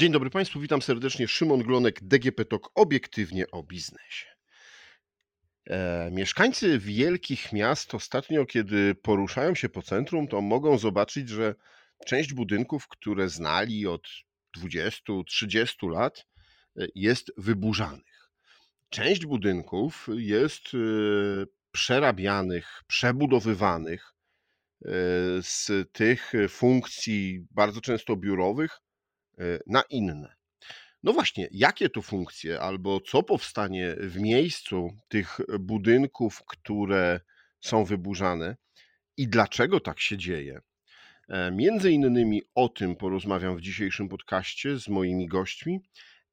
Dzień dobry Państwu, witam serdecznie. Szymon Glonek, DGP TOK, obiektywnie o biznesie. E, mieszkańcy wielkich miast ostatnio, kiedy poruszają się po centrum, to mogą zobaczyć, że część budynków, które znali od 20-30 lat, e, jest wyburzanych. Część budynków jest e, przerabianych, przebudowywanych z tych funkcji bardzo często biurowych na inne. No właśnie, jakie to funkcje albo co powstanie w miejscu tych budynków, które są wyburzane i dlaczego tak się dzieje? E, między innymi o tym porozmawiam w dzisiejszym podcaście z moimi gośćmi,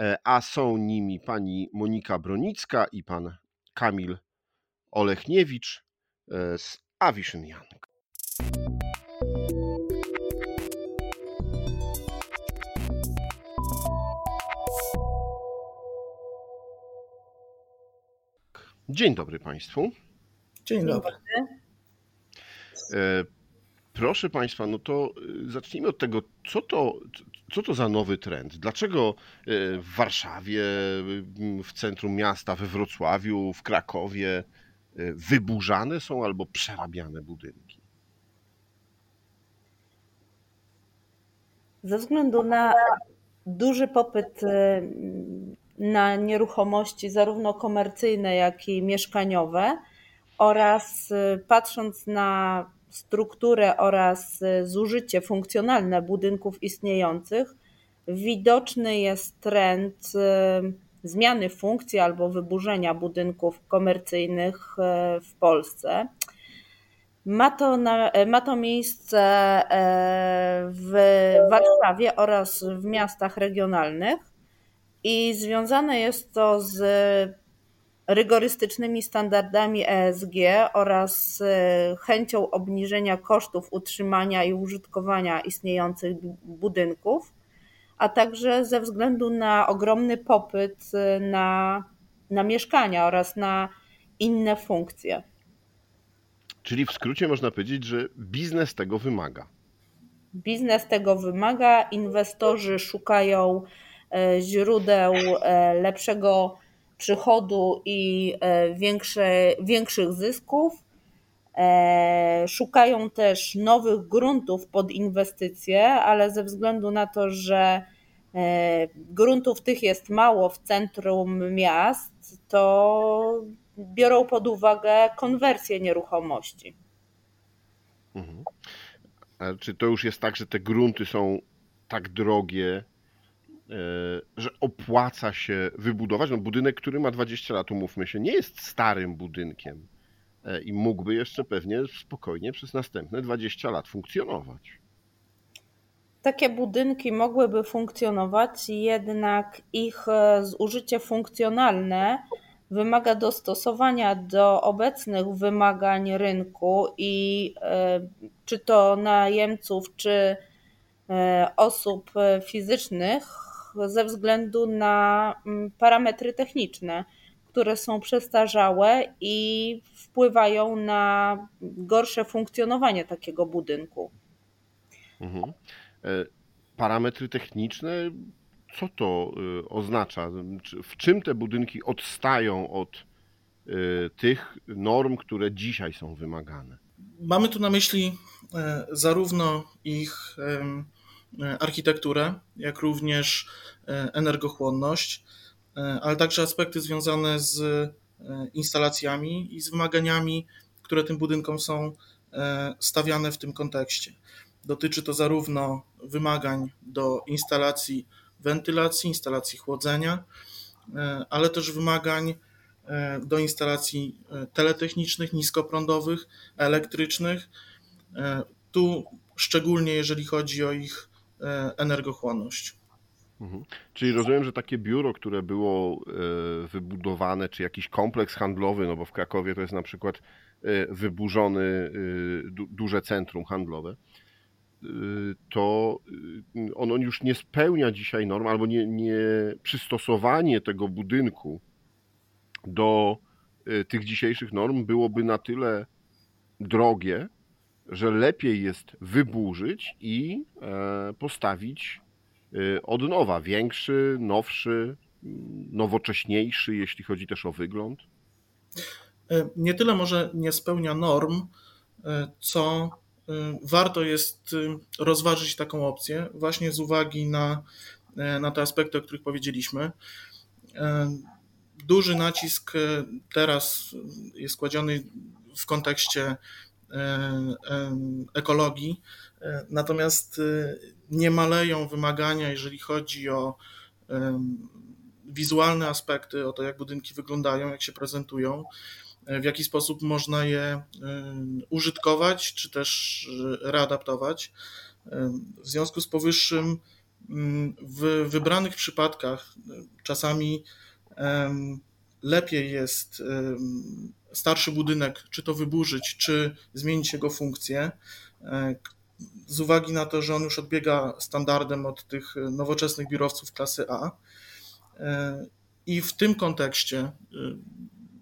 e, a są nimi pani Monika Bronicka i pan Kamil Olechniewicz z Avision Young. Dzień dobry Państwu. Dzień dobry. E, proszę Państwa, no to e, zacznijmy od tego, co to, co to za nowy trend? Dlaczego e, w Warszawie, w centrum miasta, we Wrocławiu, w Krakowie wyburzane są albo przerabiane budynki? Ze względu na duży popyt na nieruchomości zarówno komercyjne, jak i mieszkaniowe oraz y, patrząc na strukturę oraz y, zużycie funkcjonalne budynków istniejących, widoczny jest trend y, zmiany funkcji albo wyburzenia budynków komercyjnych w Polsce. Ma to, na, ma to miejsce w Warszawie oraz w miastach regionalnych i związane jest to z rygorystycznymi standardami ESG oraz e, chęcią obniżenia kosztów utrzymania i użytkowania istniejących budynków, a także ze względu na ogromny popyt e, na, na mieszkania oraz na inne funkcje. Czyli w skrócie można powiedzieć, że biznes tego wymaga. Biznes tego wymaga, inwestorzy szukają źródeł e, lepszego przychodu i e, większe, większych zysków. Szukają też nowych gruntów pod inwestycje, ale ze względu na to, że gruntów tych jest mało w centrum miast, to biorą pod uwagę konwersję nieruchomości. Mhm. Czy to już jest tak, że te grunty są tak drogie, E, że opłaca się wybudować. No, budynek, który ma 20 lat, umówmy się, nie jest starym budynkiem e, i mógłby jeszcze pewnie spokojnie przez następne 20 lat funkcjonować. Takie budynki mogłyby funkcjonować, jednak ich e, zużycie funkcjonalne wymaga dostosowania do obecnych wymagań rynku i czy to najemców, czy osób fizycznych ze względu na mm, parametry techniczne, które są przestarzałe i wpływają na gorsze funkcjonowanie takiego budynku. Mhm. E, parametry techniczne, co to e, oznacza? W czym te budynki odstają od e, tych norm, które dzisiaj są wymagane? Mamy tu na myśli zarówno ich architekturę, jak również e, energochłonność, e, ale także aspekty związane z instalacjami i z wymaganiami, które tym budynkom są stawiane w tym kontekście. Dotyczy to zarówno wymagań do instalacji wentylacji, instalacji chłodzenia, ale też wymagań do instalacji teletechnicznych, niskoprądowych, elektrycznych. Tu szczególnie jeżeli chodzi o ich E, energochłonność. Mhm. Czyli rozumiem, że takie biuro, które było e, wybudowane, czy jakiś kompleks handlowy, no bo w Krakowie to jest na przykład e, wyburzony duże centrum handlowe, to ono już nie spełnia dzisiaj norm, albo nie, nie przystosowanie tego budynku do tych dzisiejszych norm byłoby na tyle drogie, że lepiej jest wyburzyć i e, postawić od nowa, większy, nowszy, nowocześniejszy, jeśli chodzi też o wygląd? Nie tyle może nie spełnia norm, co warto jest rozważyć taką opcję właśnie z uwagi na, na te aspekty, o których powiedzieliśmy. Duży nacisk teraz jest kładziony w kontekście ekologii, natomiast nie maleją wymagania, jeżeli chodzi o wizualne aspekty, o to, jak budynki wyglądają, jak się prezentują, w jaki sposób można je użytkować, czy też readaptować. W związku z powyższym, w wybranych przypadkach czasami lepiej jest starszy budynek, czy to wyburzyć, czy zmienić jego funkcję, z uwagi na to, że on już odbiega standardem od tych nowoczesnych biurowców klasy A. I w tym kontekście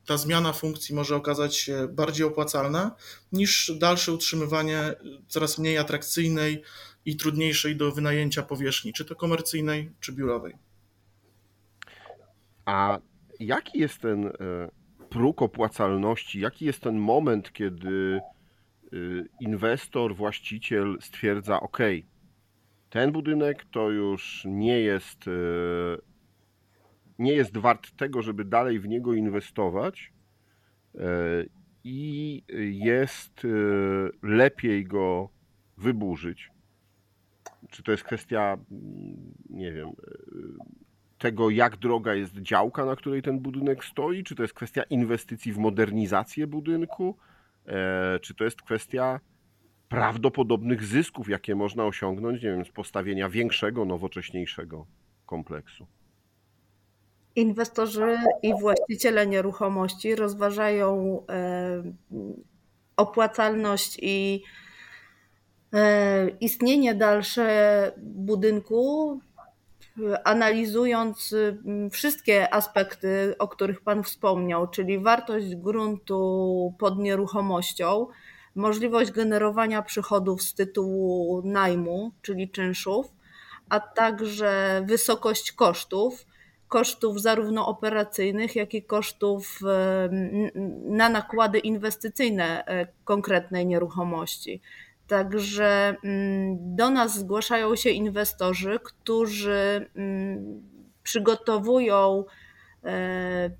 ta zmiana funkcji może okazać się bardziej opłacalna niż dalsze utrzymywanie coraz mniej atrakcyjnej i trudniejszej do wynajęcia powierzchni, czy to komercyjnej, czy biurowej. A jaki jest ten e, próg opłacalności? Jaki jest ten moment, kiedy e, inwestor, właściciel stwierdza: OK, ten budynek to już nie jest e, nie jest wart tego, żeby dalej w niego inwestować i jest lepiej go wyburzyć. Czy to jest kwestia, mm, nie wiem, tego, jak droga jest działka, na której ten budynek stoi? Czy to jest kwestia inwestycji w modernizację budynku? Czy to jest kwestia prawdopodobnych zysków, jakie można osiągnąć, nie wiem, z postawienia większego, nowocześniejszego kompleksu? Inwestorzy i właściciele nieruchomości rozważają e, opłacalność i e, istnienie dalsze budynku, analizując wszystkie aspekty, o których Pan wspomniał, czyli wartość gruntu pod nieruchomością, możliwość generowania przychodów z tytułu najmu, czyli czynszów, a także wysokość kosztów kosztów zarówno operacyjnych, jak i kosztów na nakłady inwestycyjne e, konkretnej nieruchomości. Także mm, do nas zgłaszają się inwestorzy, którzy mm, przygotowują e,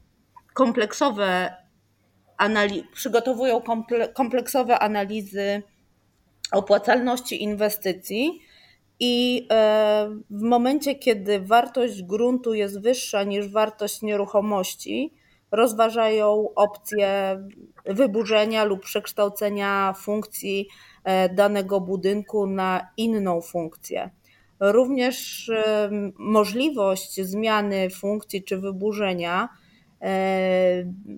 kompleksowe, przygotowują kompleksowe analizy opłacalności inwestycji i e, w momencie, kiedy wartość gruntu jest wyższa niż wartość nieruchomości, rozważają opcję wyburzenia lub przekształcenia funkcji danego budynku na inną funkcję. Również e, możliwość zmiany funkcji czy wyburzenia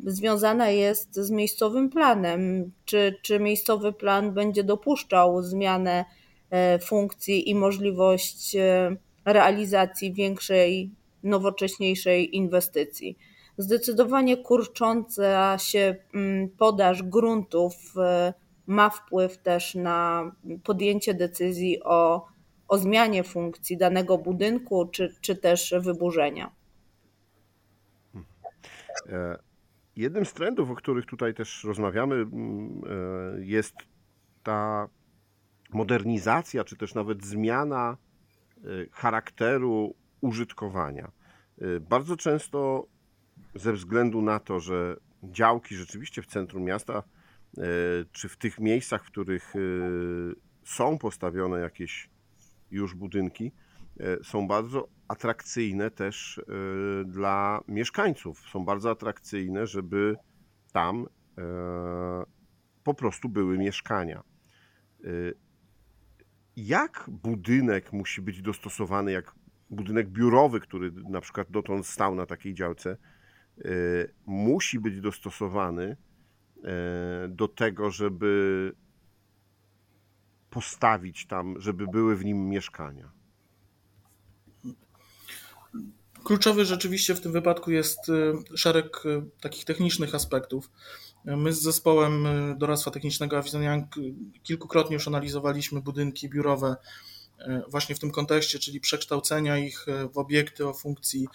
związana jest z miejscowym planem. Czy, czy miejscowy plan będzie dopuszczał zmianę E, funkcji i możliwość e, realizacji większej, nowocześniejszej inwestycji. Zdecydowanie kurcząca się mm, podaż gruntów e, ma wpływ też na podjęcie decyzji o, o zmianie funkcji danego budynku czy, czy też wyburzenia. Jednym z trendów, o których tutaj też rozmawiamy, mm, jest ta modernizacja, czy też nawet zmiana y, charakteru użytkowania. Bardzo często ze względu na to, że działki rzeczywiście w centrum miasta, czy w tych miejscach, w których są postawione jakieś już budynki, są bardzo atrakcyjne też dla mieszkańców. Są bardzo atrakcyjne, żeby tam po prostu były mieszkania jak budynek musi być dostosowany, jak budynek biurowy, który na przykład dotąd stał na takiej działce, e, musi być dostosowany e, do tego, żeby postawić tam, żeby były w nim mieszkania. Kluczowy rzeczywiście w tym wypadku jest e, szereg takich technicznych aspektów. My z zespołem doradztwa technicznego Avison Young kilkukrotnie już analizowaliśmy budynki biurowe właśnie w tym kontekście, czyli przekształcenia ich w obiekty o funkcji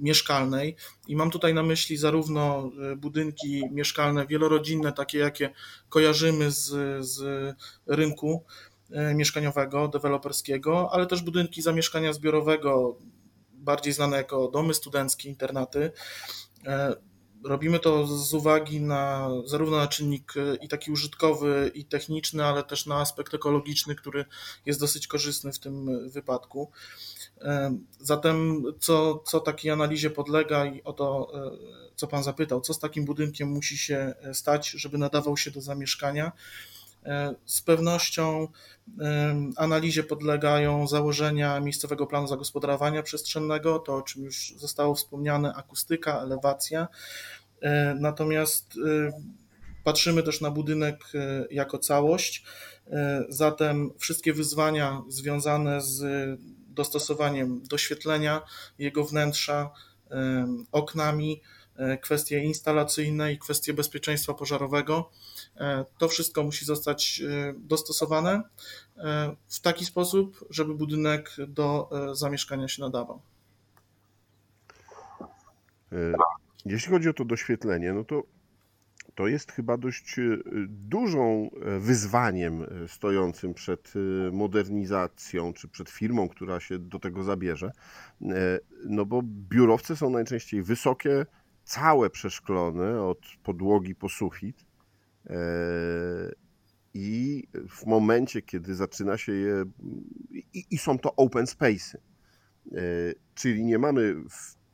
mieszkalnej. I mam tutaj na myśli zarówno budynki mieszkalne wielorodzinne, takie jakie kojarzymy z, z rynku mieszkaniowego, deweloperskiego, ale też budynki zamieszkania zbiorowego, bardziej znane jako domy studenckie, internaty. E, robimy to z uwagi na zarówno na czynnik e, i taki użytkowy, i techniczny, ale też na aspekt ekologiczny, który jest dosyć korzystny w tym wypadku. E, zatem, co, co takiej analizie podlega i o to, co Pan zapytał, co z takim budynkiem musi się stać, żeby nadawał się do zamieszkania? E, z pewnością analizie podlegają założenia miejscowego planu zagospodarowania przestrzennego, to o czym już zostało wspomniane, akustyka, elewacja. E, natomiast e, patrzymy też na budynek jako całość, zatem wszystkie wyzwania związane z dostosowaniem doświetlenia jego wnętrza, oknami, kwestie instalacyjne i kwestie bezpieczeństwa pożarowego to wszystko musi zostać e, dostosowane e, w taki sposób, żeby budynek do zamieszkania się nadawał. Jeśli chodzi o to doświetlenie, no to to jest chyba dość dużą wyzwaniem stojącym przed modernizacją, czy przed firmą, która się do tego zabierze. No bo biurowce są najczęściej wysokie, całe przeszklone od podłogi po sufit. I w momencie, kiedy zaczyna się je, i, i są to open space'y, czyli nie mamy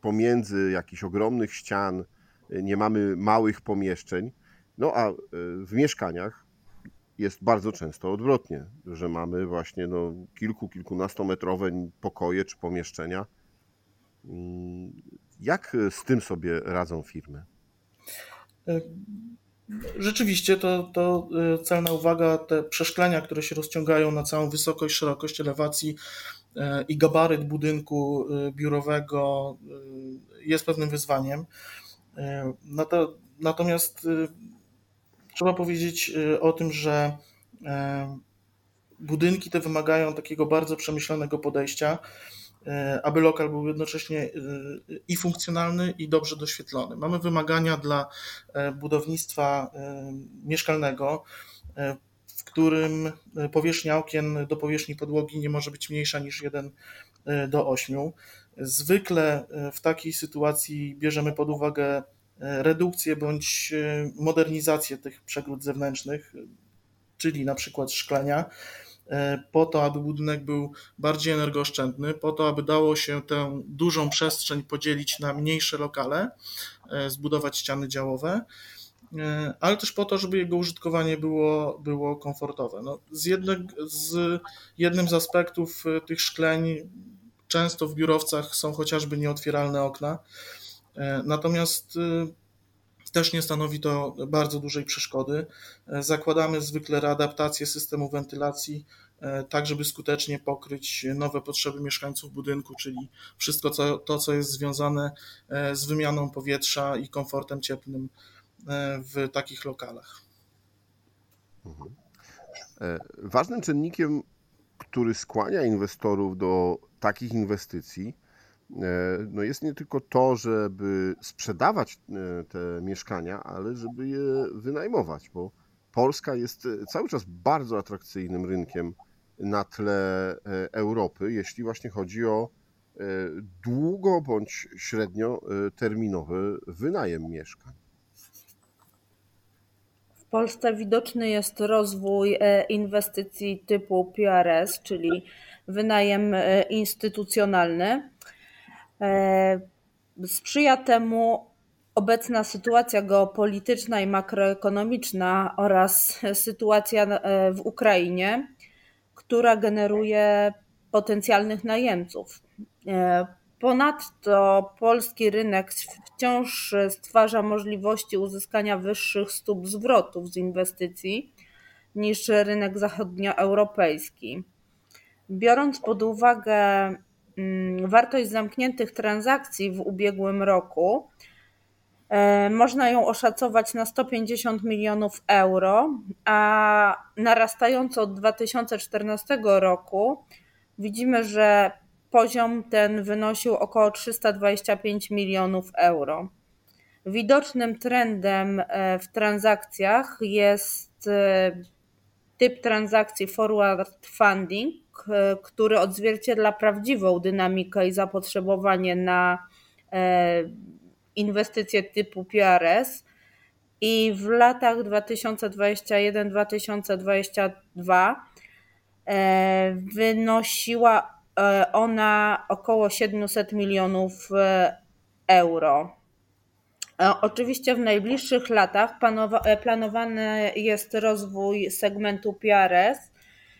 pomiędzy jakichś ogromnych ścian, nie mamy małych pomieszczeń, no a w mieszkaniach jest bardzo często odwrotnie, że mamy właśnie no, kilku, kilkunastometrowe pokoje czy pomieszczenia. Jak z tym sobie radzą firmy? Rzeczywiście to, to y, celna uwaga, te przeszklenia, które się rozciągają na całą wysokość, szerokość elewacji y, i gabaryt budynku y, biurowego jest pewnym wyzwaniem. Natomiast trzeba powiedzieć o tym, że budynki te wymagają takiego bardzo przemyślanego podejścia. E, aby lokal był jednocześnie e, i funkcjonalny, i dobrze doświetlony. Mamy wymagania dla e, budownictwa mieszkalnego, w którym powierzchnia okien do powierzchni podłogi nie może być mniejsza niż 1 do 8. Zwykle w takiej sytuacji bierzemy pod uwagę redukcję bądź modernizację tych przegród zewnętrznych, czyli na przykład szklenia po to, aby budynek był bardziej energooszczędny, po to, aby dało się tę dużą przestrzeń podzielić na mniejsze lokale, e, zbudować ściany działowe, e, ale też po to, żeby jego użytkowanie było, było komfortowe. No, z, z jednym z aspektów tych szkleń często w biurowcach są chociażby nieotwieralne okna, natomiast też nie stanowi to bardzo dużej przeszkody. E, zakładamy zwykle readaptację systemu wentylacji, e, tak żeby skutecznie pokryć nowe potrzeby mieszkańców budynku, czyli wszystko co, to, co jest związane e, z wymianą powietrza i komfortem cieplnym w takich lokalach. Mhm. Ważnym czynnikiem, który skłania inwestorów do takich inwestycji, no jest nie tylko to, żeby sprzedawać e, te mieszkania, ale żeby je wynajmować, bo Polska jest e, cały czas bardzo atrakcyjnym rynkiem na tle Europy, jeśli właśnie chodzi o długo bądź średnioterminowy wynajem mieszkań. W Polsce widoczny jest rozwój inwestycji typu PRS, czyli wynajem instytucjonalny. E, sprzyja temu obecna sytuacja geopolityczna i makroekonomiczna oraz sytuacja e, w Ukrainie, która generuje potencjalnych najemców. E, ponadto polski rynek wciąż stwarza możliwości uzyskania wyższych stóp zwrotów z inwestycji niż rynek zachodnioeuropejski. Biorąc pod uwagę wartość zamkniętych transakcji w ubiegłym roku E, można ją oszacować na 150 milionów euro, a narastająco od 2014 roku widzimy, że poziom ten wynosił około 325 milionów euro. Widocznym trendem e, w transakcjach jest e, typ transakcji forward funding, który odzwierciedla prawdziwą dynamikę i zapotrzebowanie na inwestycje typu PRS i w latach 2021-2022 e, wynosiła e, ona około 700 milionów e, euro. Oczywiście w najbliższych latach planowany jest rozwój segmentu PRS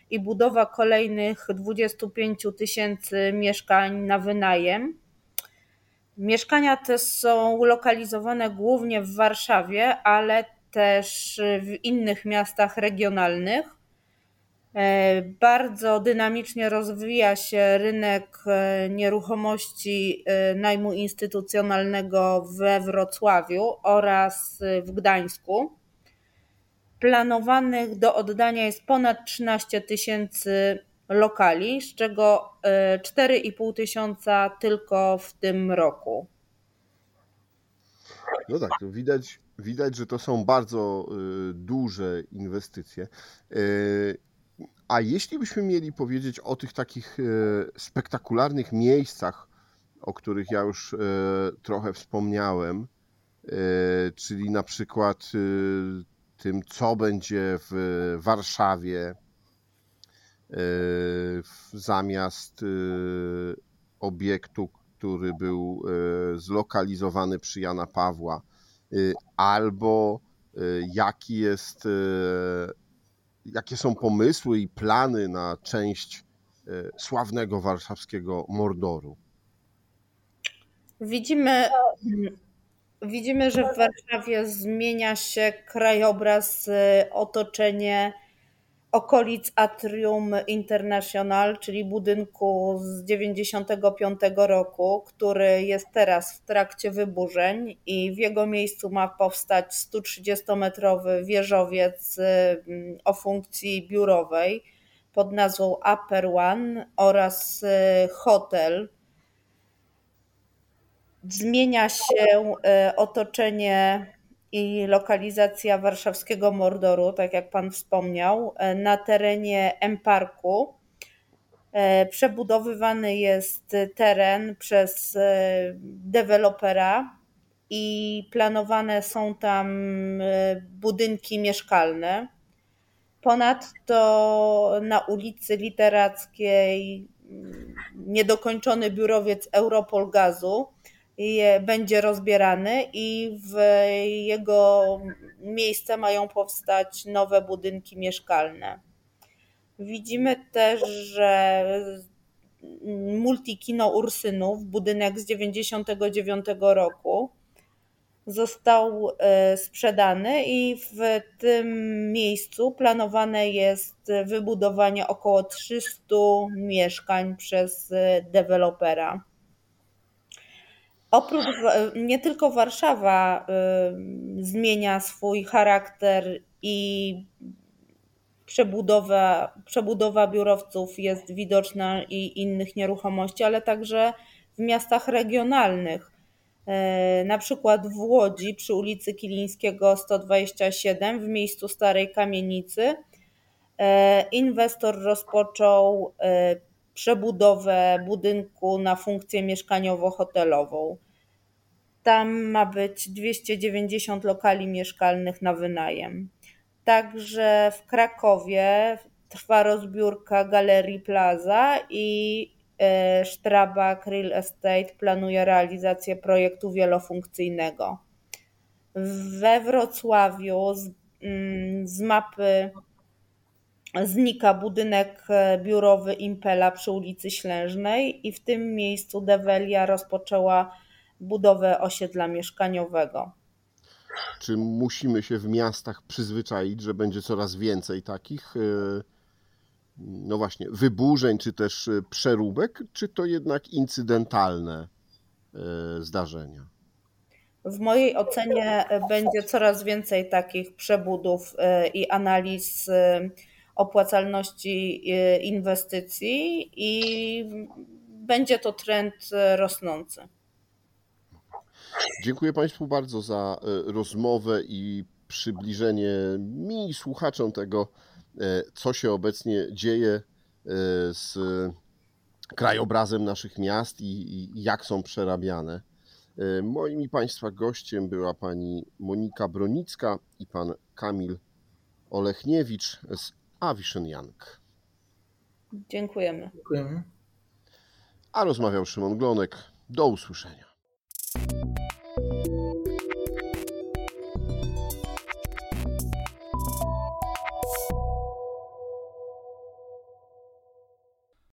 i budowa kolejnych 25 tysięcy mieszkań na wynajem Mieszkania te są lokalizowane głównie w Warszawie, ale też w innych miastach regionalnych. E, bardzo dynamicznie rozwija się rynek e, nieruchomości e, najmu instytucjonalnego we Wrocławiu oraz w Gdańsku. Planowanych do oddania jest ponad 13 tysięcy lokali, z czego 4,5 e, tysiąca tylko w tym roku. No tak, to widać, widać, że to są bardzo e, duże inwestycje. E, a jeśli byśmy mieli powiedzieć o tych takich spektakularnych miejscach, o których ja już trochę wspomniałem, czyli na przykład tym, co będzie w Warszawie, E, zamiast e, obiektu, który był e, zlokalizowany przy Jana Pawła, albo jaki jest, jakie są pomysły i plany na część sławnego warszawskiego Mordoru. Widzimy, widzimy, że w Warszawie zmienia się krajobraz, otoczenie okolic Atrium International, czyli budynku z 95 roku, który jest teraz w trakcie wyburzeń i w jego miejscu ma powstać 130-metrowy wieżowiec mm, o funkcji biurowej pod nazwą Upper One oraz y, hotel. Zmienia się y, otoczenie i lokalizacja warszawskiego Mordoru, tak jak Pan wspomniał, e, na terenie M-Parku. E, przebudowywany jest teren przez e, dewelopera i planowane są tam budynki mieszkalne. Ponadto na ulicy Literackiej mm, niedokończony biurowiec Europol Gazu będzie rozbierany i w jego miejsce mają powstać nowe budynki mieszkalne. Widzimy też, że multikino Ursynów, budynek z 1999 roku, został e, sprzedany i w tym miejscu planowane jest wybudowanie około 300 mieszkań przez dewelopera. Oprócz, nie tylko Warszawa y, zmienia swój charakter i przebudowa, przebudowa biurowców jest widoczna i innych nieruchomości, ale także w miastach regionalnych. Y, na przykład w Łodzi przy ulicy Kilińskiego 127 w miejscu starej kamienicy y, inwestor rozpoczął przebudowę budynku na funkcję mieszkaniowo-hotelową. Tam ma być 290 lokali mieszkalnych na wynajem. Także w Krakowie trwa rozbiórka Galerii Plaza i e, Strabag Real Estate planuje realizację projektu wielofunkcyjnego. We Wrocławiu z, mm, z mapy znika budynek e, biurowy Impela przy ulicy Ślężnej i w tym miejscu Develia rozpoczęła budowę osiedla mieszkaniowego. Czy musimy się w miastach przyzwyczaić, że będzie coraz więcej takich, e, no właśnie, wyburzeń czy też e, przeróbek, czy to jednak incydentalne zdarzenia? W mojej ocenie będzie coraz więcej takich przebudów i analiz opłacalności inwestycji i będzie to trend rosnący. Dziękuję Państwu bardzo za rozmowę i przybliżenie mi, słuchaczom tego, co się obecnie dzieje z krajobrazem naszych miast i, i jak są przerabiane. Moim i Państwa gościem była pani Monika Bronicka i pan Kamil Olechniewicz z Avision Young. Dziękujemy. Dziękujemy. A rozmawiał Szymon Glonek. Do usłyszenia.